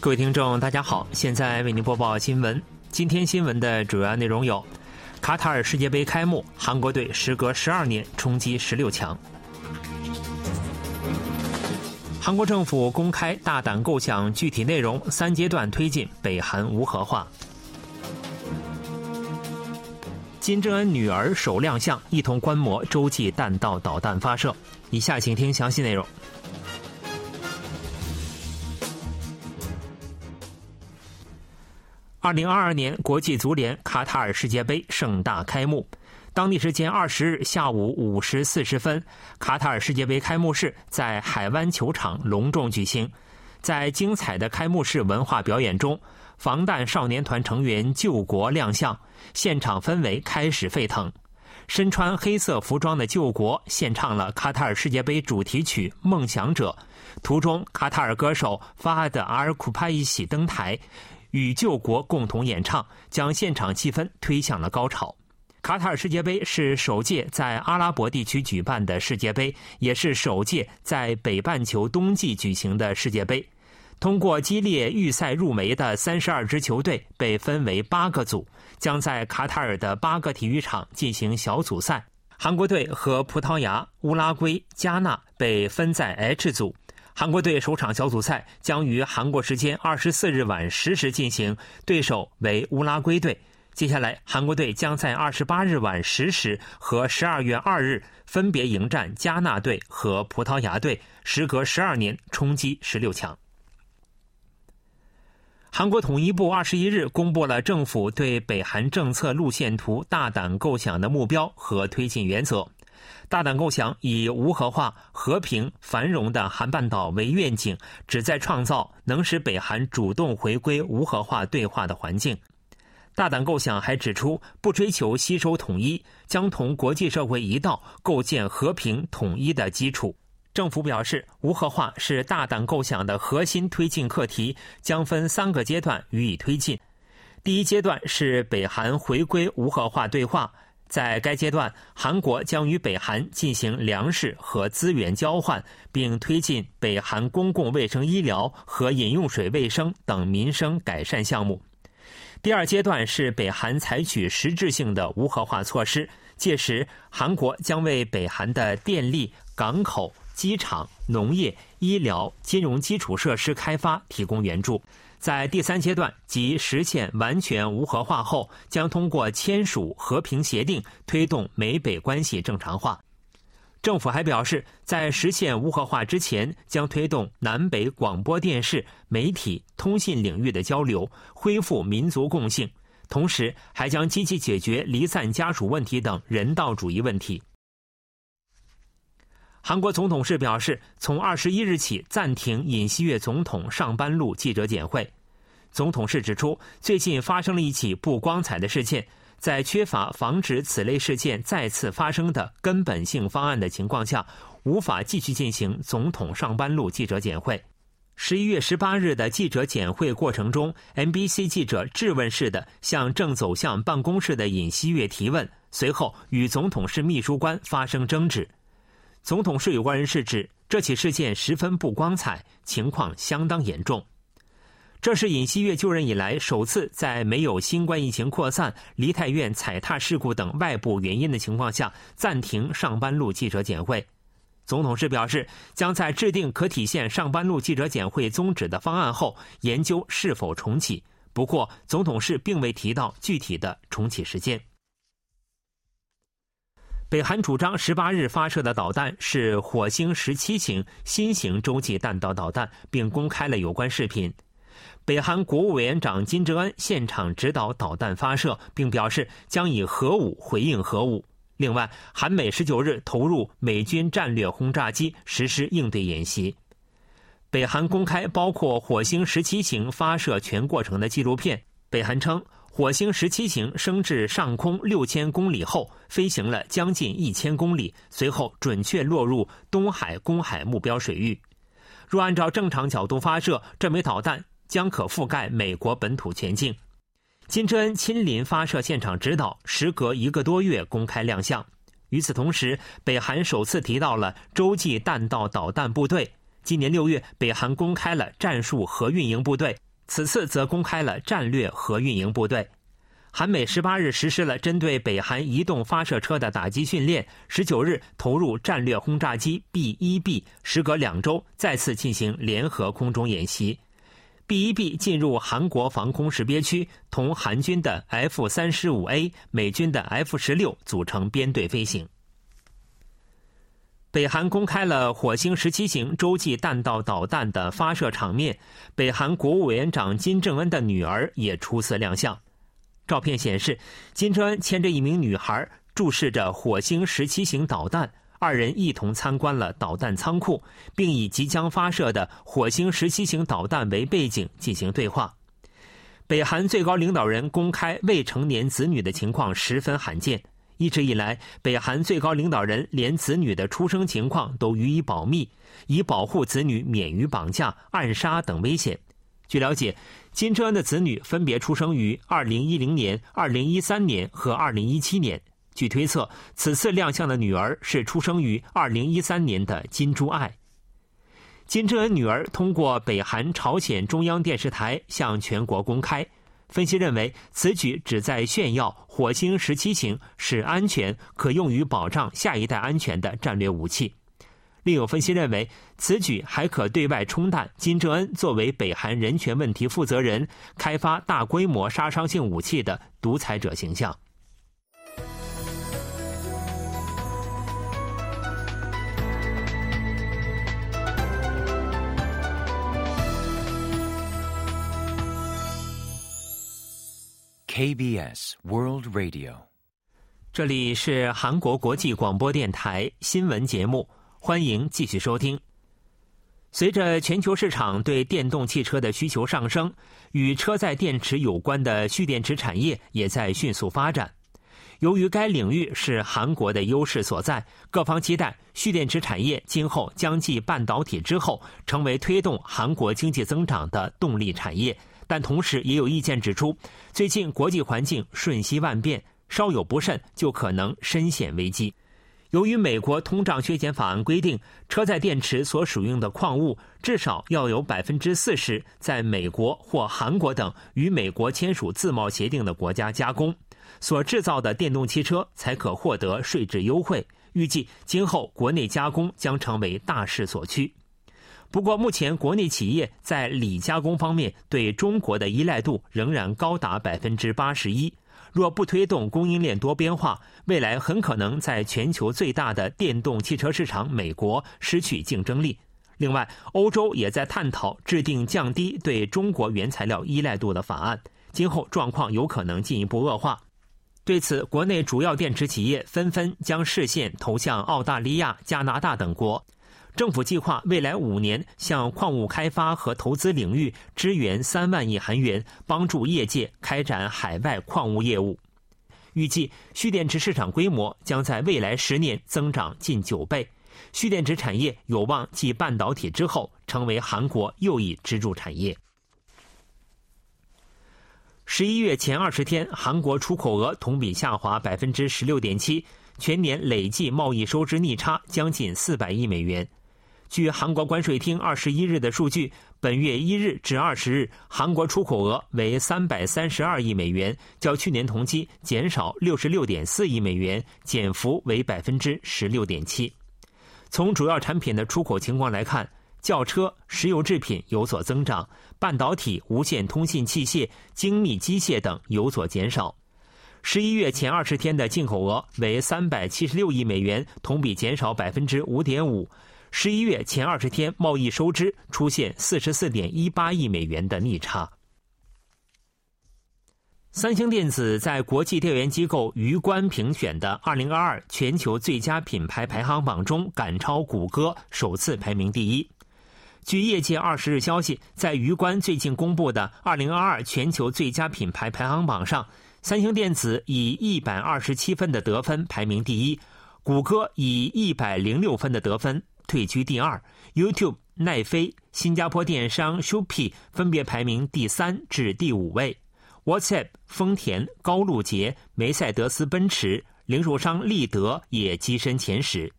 各位听众，大家好，现在为您播报新闻。今天新闻的主要内容有：卡塔尔世界杯开幕，韩国队时隔十二年冲击十六强；韩国政府公开大胆构想具体内容，三阶段推进北韩无核化；金正恩女儿首亮相，一同观摩洲际弹道导弹发射。以下请听详细内容。二零二二年国际足联卡塔尔世界杯盛大开幕，当地时间二十日下午五时四十分，卡塔尔世界杯开幕式在海湾球场隆重举行。在精彩的开幕式文化表演中，防弹少年团成员救国亮相，现场氛围开始沸腾。身穿黑色服装的救国献唱了卡塔尔世界杯主题曲《梦想者》，途中卡塔尔歌手法哈德阿尔库帕伊喜登台。与救国共同演唱，将现场气氛推向了高潮。卡塔尔世界杯是首届在阿拉伯地区举办的世界杯，也是首届在北半球冬季举行的世界杯。通过激烈预赛入围的三十二支球队被分为八个组，将在卡塔尔的八个体育场进行小组赛。韩国队和葡萄牙、乌拉圭、加纳被分在 H 组。韩国队首场小组赛将于韩国时间二十四日晚十时进行，对手为乌拉圭队。接下来，韩国队将在二十八日晚十时和十二月二日分别迎战加纳队和葡萄牙队，时隔十二年冲击十六强。韩国统一部二十一日公布了政府对北韩政策路线图大胆构想的目标和推进原则。大胆构想以无核化、和平、繁荣的韩半岛为愿景，旨在创造能使北韩主动回归无核化对话的环境。大胆构想还指出，不追求吸收统一，将同国际社会一道构建和平统一的基础。政府表示，无核化是大胆构想的核心推进课题，将分三个阶段予以推进。第一阶段是北韩回归无核化对话。在该阶段，韩国将与北韩进行粮食和资源交换，并推进北韩公共卫生医疗和饮用水卫生等民生改善项目。第二阶段是北韩采取实质性的无核化措施，届时韩国将为北韩的电力、港口、机场、农业、医疗、金融基础设施开发提供援助。在第三阶段，即实现完全无核化后，将通过签署和平协定推动美北关系正常化。政府还表示，在实现无核化之前，将推动南北广播电视、媒体、通信领域的交流，恢复民族共性，同时还将积极解决离散家属问题等人道主义问题。韩国总统室表示，从二十一日起暂停尹锡悦总统上班路记者简会。总统室指出，最近发生了一起不光彩的事件，在缺乏防止此类事件再次发生的根本性方案的情况下，无法继续进行总统上班路记者简会。十一月十八日的记者简会过程中，MBC 记者质问式的向正走向办公室的尹锡悦提问，随后与总统室秘书官发生争执。总统室有关人士指，这起事件十分不光彩，情况相当严重。这是尹锡悦就任以来首次在没有新冠疫情扩散、梨泰院踩踏事故等外部原因的情况下暂停上班路记者简会。总统室表示，将在制定可体现上班路记者简会宗旨的方案后，研究是否重启。不过，总统室并未提到具体的重启时间。北韩主张十八日发射的导弹是火星十七型新型洲际弹道导弹，并公开了有关视频。北韩国务委员长金正恩现场指导导弹发射，并表示将以核武回应核武。另外，韩美十九日投入美军战略轰炸机实施应对演习。北韩公开包括火星十七型发射全过程的纪录片。北韩称。火星十七型升至上空六千公里后，飞行了将近一千公里，随后准确落入东海公海目标水域。若按照正常角度发射，这枚导弹将可覆盖美国本土全境。金正恩亲临发射现场指导，时隔一个多月公开亮相。与此同时，北韩首次提到了洲际弹道导弹部队。今年六月，北韩公开了战术核运营部队。此次则公开了战略和运营部队。韩美十八日实施了针对北韩移动发射车的打击训练，十九日投入战略轰炸机 B-1B，时隔两周再次进行联合空中演习。B-1B 进入韩国防空识别区，同韩军的 F-35A、美军的 F-16 组成编队飞行。北韩公开了火星十七型洲际弹道导弹的发射场面，北韩国务委员长金正恩的女儿也初次亮相。照片显示，金正恩牵着一名女孩，注视着火星十七型导弹。二人一同参观了导弹仓库，并以即将发射的火星十七型导弹为背景进行对话。北韩最高领导人公开未成年子女的情况十分罕见。一直以来，北韩最高领导人连子女的出生情况都予以保密，以保护子女免于绑架、暗杀等危险。据了解，金正恩的子女分别出生于2010年、2013年和2017年。据推测，此次亮相的女儿是出生于2013年的金珠爱。金正恩女儿通过北韩朝鲜中央电视台向全国公开。分析认为，此举旨在炫耀火星十七型是安全、可用于保障下一代安全的战略武器。另有分析认为，此举还可对外冲淡金正恩作为北韩人权问题负责人、开发大规模杀伤性武器的独裁者形象。KBS World Radio，这里是韩国国际广播电台新闻节目。欢迎继续收听。随着全球市场对电动汽车的需求上升，与车载电池有关的蓄电池产业也在迅速发展。由于该领域是韩国的优势所在，各方期待蓄电池产业今后将继半导体之后，成为推动韩国经济增长的动力产业。但同时也有意见指出，最近国际环境瞬息万变，稍有不慎就可能深陷危机。由于美国通胀削减法案规定，车载电池所使用的矿物至少要有百分之四十在美国或韩国等与美国签署自贸协定的国家加工，所制造的电动汽车才可获得税制优惠。预计今后国内加工将成为大势所趋。不过，目前国内企业在锂加工方面对中国的依赖度仍然高达百分之八十一。若不推动供应链多边化，未来很可能在全球最大的电动汽车市场美国失去竞争力。另外，欧洲也在探讨制定降低对中国原材料依赖度的法案，今后状况有可能进一步恶化。对此，国内主要电池企业纷纷将视线投向澳大利亚、加拿大等国。政府计划未来五年向矿物开发和投资领域支援三万亿韩元，帮助业界开展海外矿物业务。预计蓄电池市场规模将在未来十年增长近九倍，蓄电池产业有望继半导体之后成为韩国又一支柱产业。十一月前二十天，韩国出口额同比下滑百分之十六点七，全年累计贸易收支逆差将近四百亿美元。据韩国关税厅二十一日的数据，本月一日至二十日，韩国出口额为三百三十二亿美元，较去年同期减少六十六点四亿美元，减幅为百分之十六点七。从主要产品的出口情况来看，轿车、石油制品有所增长，半导体、无线通信器械、精密机械等有所减少。十一月前二十天的进口额为三百七十六亿美元，同比减少百分之五点五。十一月前二十天，贸易收支出现四十四点一八亿美元的逆差。三星电子在国际调研机构鱼观评选的二零二二全球最佳品牌排行榜中，赶超谷歌，首次排名第一。据业界二十日消息，在鱼观最近公布的二零二二全球最佳品牌排行榜上，三星电子以一百二十七分的得分排名第一，谷歌以一百零六分的得分。退居第二，YouTube、奈飞、新加坡电商 Shopee 分别排名第三至第五位。WhatsApp、丰田、高露洁、梅赛德斯奔驰、零售商立德也跻身前十。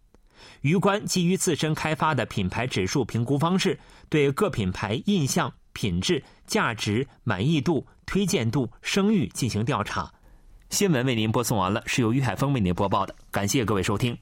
鱼观基于自身开发的品牌指数评估方式，对各品牌印象、品质、价值、满意度、推荐度、声誉进行调查。新闻为您播送完了，是由于海峰为您播报的，感谢各位收听。